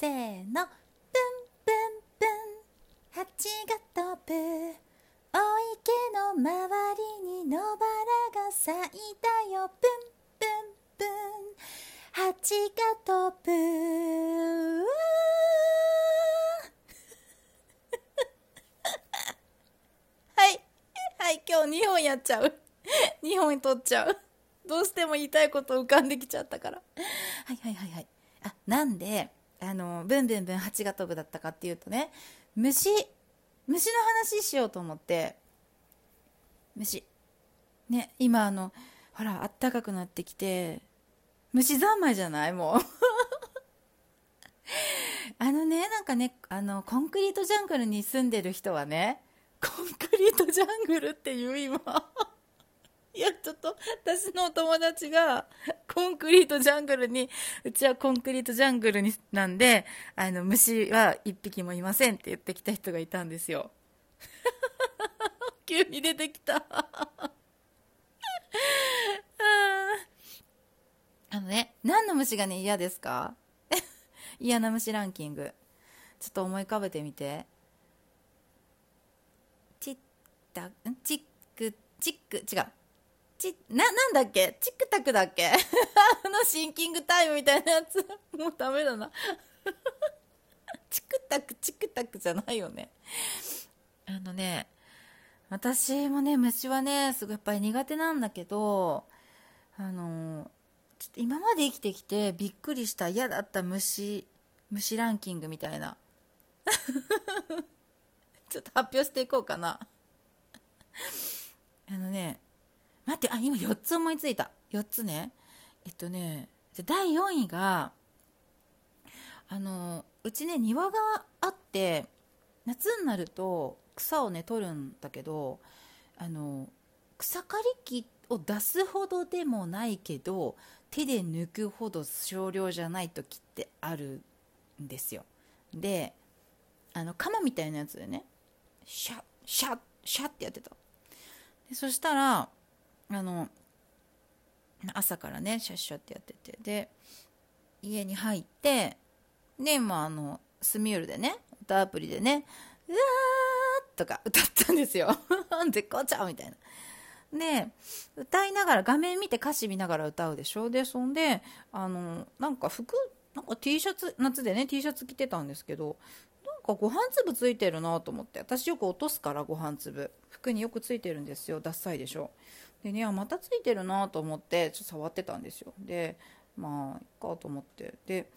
せーの。ブンブンブン。蜂が飛ぶお池の周りに野バラが咲いたよ。ブンブンブン。蜂が飛ぶはい。はい。今日2本やっちゃう。2本取っちゃう。どうしても言いたいこと浮かんできちゃったから。はいはいはいはい。あなんであのブンブンブン蜂が飛ぶだったかっていうとね虫虫の話しようと思って虫。ね今あのほらあったかくなってきて虫三昧じゃない？もう。あのねなんかねあのコンクリートジャングルに住んでる人はねコンクリートジャングルっていう今。いやちょっと私のお友達がコンクリートジャングルにうちはコンクリートジャングルになんであの虫は一匹もいませんって言ってきた人がいたんですよ。急に出てきた。あのね何の虫がね嫌ですか？嫌な虫ランキング。ちょっと思い浮かべてみて。チッタん？チックチック違う。ちななんだっけ？チクタクだっけ？あのシンキングタイムみたいなやつ。もうダメだな。チクタクチクタクじゃないよね。あのね私もね虫はねすごいやっぱり苦手なんだけどあのちょっと今まで生きてきてびっくりした嫌だった虫虫ランキングみたいな。ちょっと発表していこうかなあのね待ってあ今4つ思いついた。4つね。えっとね第4位があのうちね庭があって夏になると草をね取るんだけどあの草刈り機を出すほどでもないけど手で抜くほど少量じゃない時ってあるんですよ。であの鎌みたいなやつでねシャッシャッシャッってやってた。でそしたらあの朝からねシャッシャってやっててで家に入ってでまああのスミュールでね歌アプリでね「うわー」とか歌ったんですよ。絶好調みたいな。で歌いながら画面見て歌詞見ながら歌うでしょ？でそんであのなんか服なんか T シャツ夏でね T シャツ着てたんですけどなんかご飯粒ついてるなと思って私よく落とすからご飯粒。服によくついてるんですよ。ダッサいでしょ？でねまたついてるなと思ってちょっと触ってたんですよ。でまあいっかと思って。で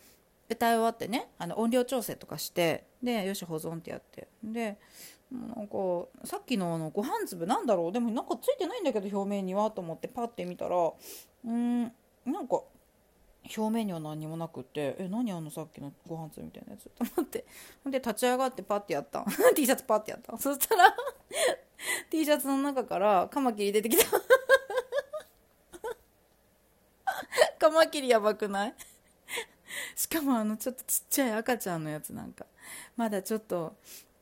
歌い終わってねあの音量調整とかしてでよし保存ってやって。でなんかさっきのあのご飯粒なんだろう？でもなんかついてないんだけど表面にはと思ってパッて見たらうんなんか表面には何もなくてえ何あのさっきのご飯粒みたいなやつ？と思って。で立ち上がってパッてやった。T シャツパッてやった。そしたら T シャツの中からカマキリ出てきた。カマキリやばくない？しかもあのちょっとちっちゃい赤ちゃんのやつなんか。まだちょっと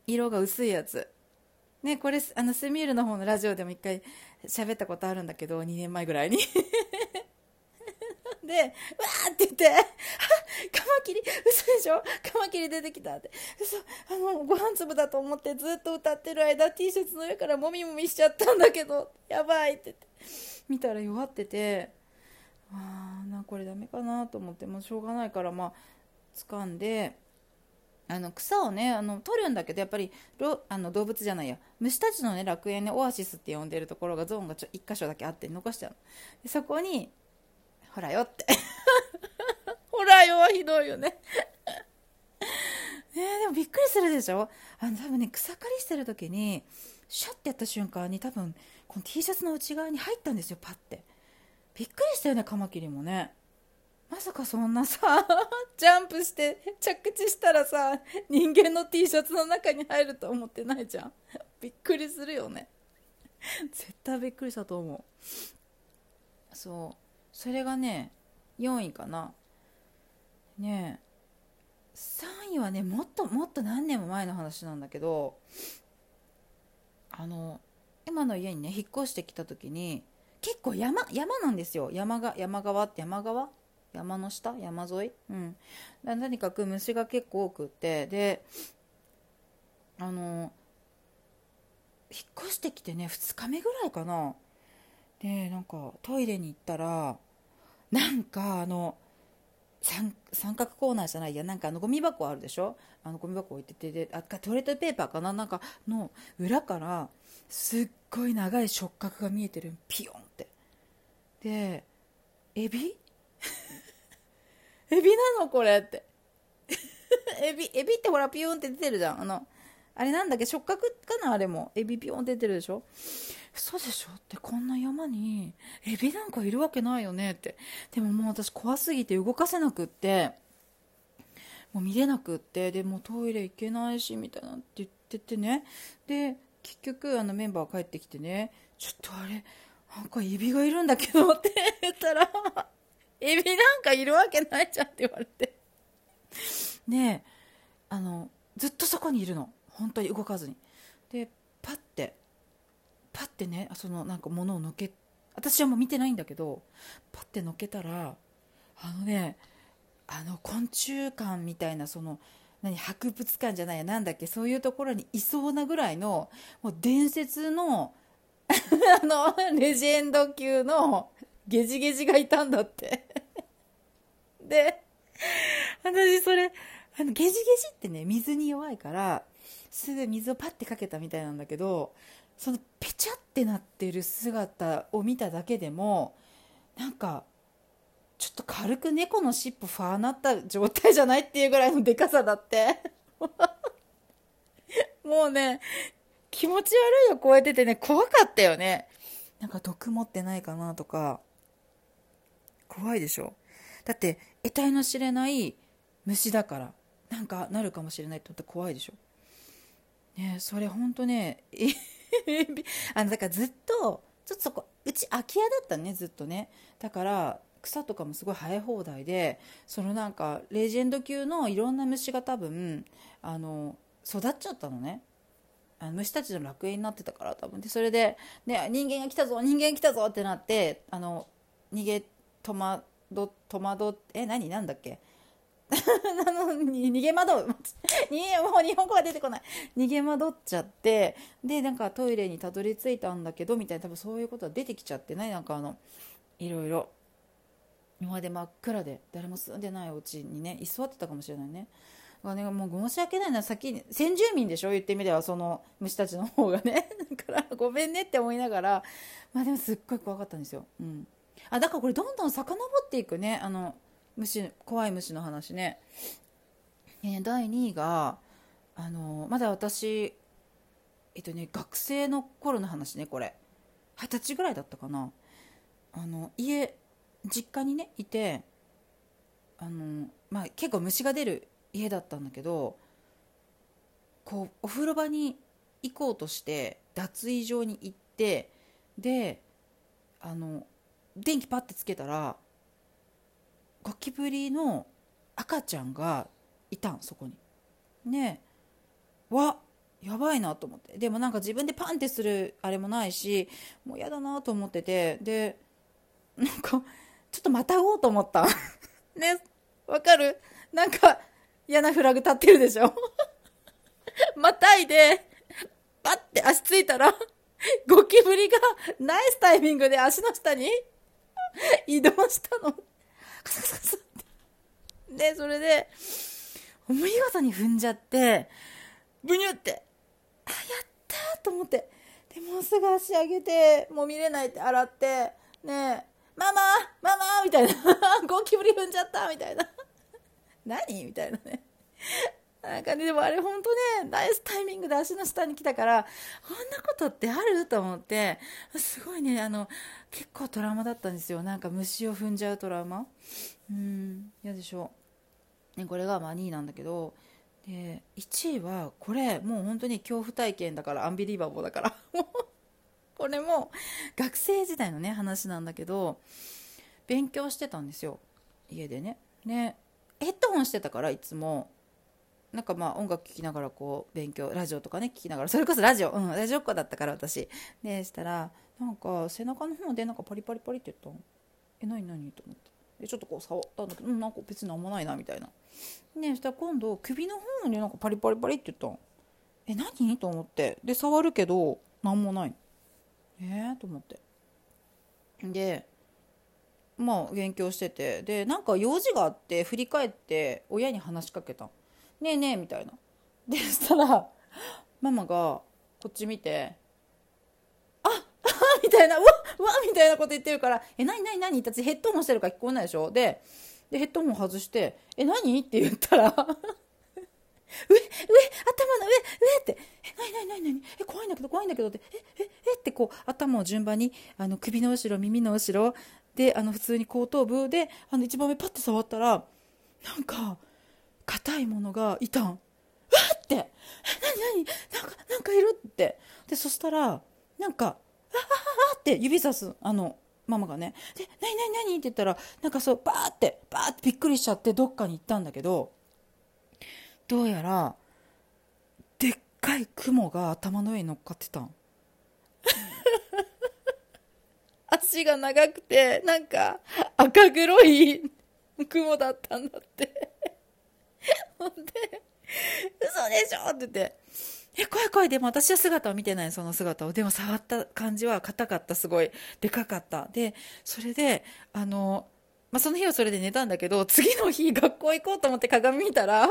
色が薄いやつ。ねこれあのスミールの方のラジオでも一回喋ったことあるんだけど2年前ぐらいに。で、わーって言って、カマキリ、しょ？カマキリ出てきたって。嘘、あの、ご飯粒だと思ってずっと歌ってる間、T シャツの上からもみもみしちゃったんだけど、やばいって言って。見たら弱ってて、あーな、これダメかなと思って、もうしょうがないから、まあ、掴んで、あの草をねあの取るんだけどやっぱりあの動物じゃないや。虫たちのね楽園ねオアシスって呼んでるところがゾーンがちょ1箇所だけあって残しちゃうでそこにほらよって。ほらよはひどいよね。ねでもびっくりするでしょ？あの多分ね草刈りしてる時にシャッてやった瞬間に多分この T シャツの内側に入ったんですよパッて。びっくりしたよねカマキリもね。まさかそんなさ ジャンプして着地したらさ人間の T シャツの中に入ると思ってないじゃん。びっくりするよね。絶対びっくりしたと思う。そう。それがね4位かな。ねえ。3位はねもっともっと何年も前の話なんだけどあの今の家にね引っ越してきた時に結構山山なんですよ。山が山側って山側？山の下？山沿い？うん。何かく虫が結構多くってであの引っ越してきてね2日目ぐらいかな。でなんかトイレに行ったらなんかあの三三角コーナーじゃないや。なんかあのゴミ箱あるでしょ？あのゴミ箱置いててであトイレットペーパーかな？なんかの裏からすっごい長い触覚が見えてる。ピヨンって。でエビ？エビなのこれって。エビエビってほらピヨンって出てるじゃん。あのあれなんだっけ？触覚かな？あれも。エビピヨン出てるでしょ？嘘でしょ？ってこんな山にエビなんかいるわけないよねって。でももう私怖すぎて動かせなくって。もう見れなくって。でもトイレ行けないしみたいなって言っててね。で結局あのメンバー帰ってきてね。ちょっとあれなんかエビがいるんだけどって。言ったらエビなんかいるわけないじゃんって言われて。ねえあのずっとそこにいるの。本当に動かずに。でパッてパッてねそのなんか物をのけ私はもう見てないんだけどパッてのけたらあのねあの昆虫館みたいなその何博物館じゃないやなんだっけそういうところにいそうなぐらいのもう伝説の あのレジェンド級のゲジゲジがいたんだって。で私それあのゲジゲジってね水に弱いからすぐ水をパッてかけたみたいなんだけどそのペチャってなってる姿を見ただけでもなんかちょっと軽く猫の尻尾ファーなった状態じゃないっていうぐらいのでかさだって。もうね気持ち悪いを超えててね。怖かったよね。なんか毒持ってないかなとか。怖いでしょ。だって得体の知れない虫だから。なんかなるかもしれないって思って怖いでしょ。ねそれほんとね あのだからずっとちょっとそこうち空き家だったねずっとね。だから草とかもすごい生え放題でそのなんかレジェンド級のいろんな虫が多分あの育っちゃったのね。あの虫たちの楽園になってたから多分でそれで、ね、人間が来たぞ人間が来たぞってなってあの逃げ戸惑戸惑え何？なんだっけ？なのに逃げ惑う。逃げもう日本語が出てこない。逃げ惑っちゃってでなんかトイレにたどり着いたんだけどみたいな多分そういうことは出てきちゃってねなんかあのいろいろ。今まで真っ暗で誰も住んでないお家にね居座ってたかもしれないね。だからねもう申し訳ないな。先に先住民でしょ？言ってみればその虫たちの方がね。だからごめんねって思いながら。まあでもすっごい怖かったんですよ。うん。あだからこれどんどん遡っていくね。あの虫怖い虫の話ね、え第2位があのまだ私えっとね学生の頃の話ねこれ。二十歳ぐらいだったかな。あの家実家にねいてあの、まあ、結構虫が出る家だったんだけどこうお風呂場に行こうとして脱衣場に行ってであの電気パッてつけたらゴキブリの赤ちゃんがいたんそこに。ねわやばいなと思って。でもなんか自分でパンってするあれもないしもう嫌だなと思ってて。でなんかちょっとまたごうと思った。ねわかる？なんか嫌なフラグ立ってるでしょ？またいでパッて足ついたらゴキブリがナイスタイミングで足の下に移動したの。カサカサカサってでそれで見事に踏んじゃってブニュってあやったと思ってでもうすぐ足上げてもう見れないって洗ってねえママママみたいな。ゴキブリ踏んじゃったみたいな。何？みたいなね。なんかね、でもあれ本当ね、ナイスタイミングで足の下に来たから、こんなことってある？と思って、すごいね、あの、結構トラウマだったんですよ。なんか虫を踏んじゃうトラウマ。うん、嫌でしょう。ね、これがまあ2位なんだけど、で、1位は、これ、もう本当に恐怖体験だから、アンビリーバボーだから。これも、学生時代のね、話なんだけど、勉強してたんですよ。家でね。ね、ヘッドホンしてたから、いつも。なんかまあ音楽聴きながらこう勉強ラジオとかね聴きながらそれこそラジオうんラジオっ子だったから私。でしたらなんか背中の方でなんかパリパリパリって言ったの。え何何と思って。でちょっとこう触ったんだけど、うん、なんか別になんもないなみたいな。ねしたら今度首の方になんかパリパリパリって言ったの。え何？と思って。で触るけどなんもない。えー、と思って。でまあ勉強してて。でなんか用事があって振り返って親に話しかけた「ねえねえ」みたいなでそしたらママがこっち見て「ああ みたいな「わうわ」みたいなこと言ってるから「え何何何?」ってヘッドホンしてるから聞こえないでしょ？ででヘッドホン外して「え何?」って言ったら 上上頭の上上って「え何何何何え怖いんだけど怖いんだけど」って「えええってこう頭を順番にあの首の後ろ耳の後ろであの普通に後頭部であの一番上パッて触ったらなんか硬いものがいたん。わって。何何なんかなんかいるって。でそしたらなんか「ああって指さすあのママがね。で「何何何?」って言ったらなんかそうバーってバーってびっくりしちゃってどっかに行ったんだけどどうやらでっかい雲が頭の上に乗っかってたん。足が長くて、なんか赤黒い雲だったんだって。ほんで、嘘でしょって言って、え、怖い怖い。でも私は姿を見てない、その姿を。でも触った感じは硬かった、すごい。でかかった。で、それで、あの、まあ、その日はそれで寝たんだけど、次の日学校行こうと思って鏡見たら、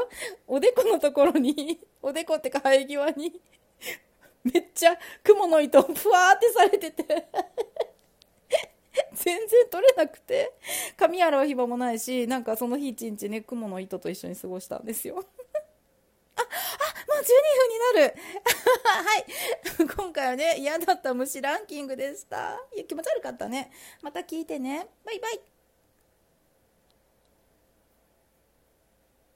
おでこのところに、おでこってか生え際に、めっちゃ雲の糸をふわーってされてて全然取れなくて髪洗う暇もないしなんかその日一日ね雲の糸と一緒に過ごしたんですよ。ああもう12分になる。はい。今回はね嫌だった虫ランキングでした。いや気持ち悪かったね。また聞いてね。バイバイ。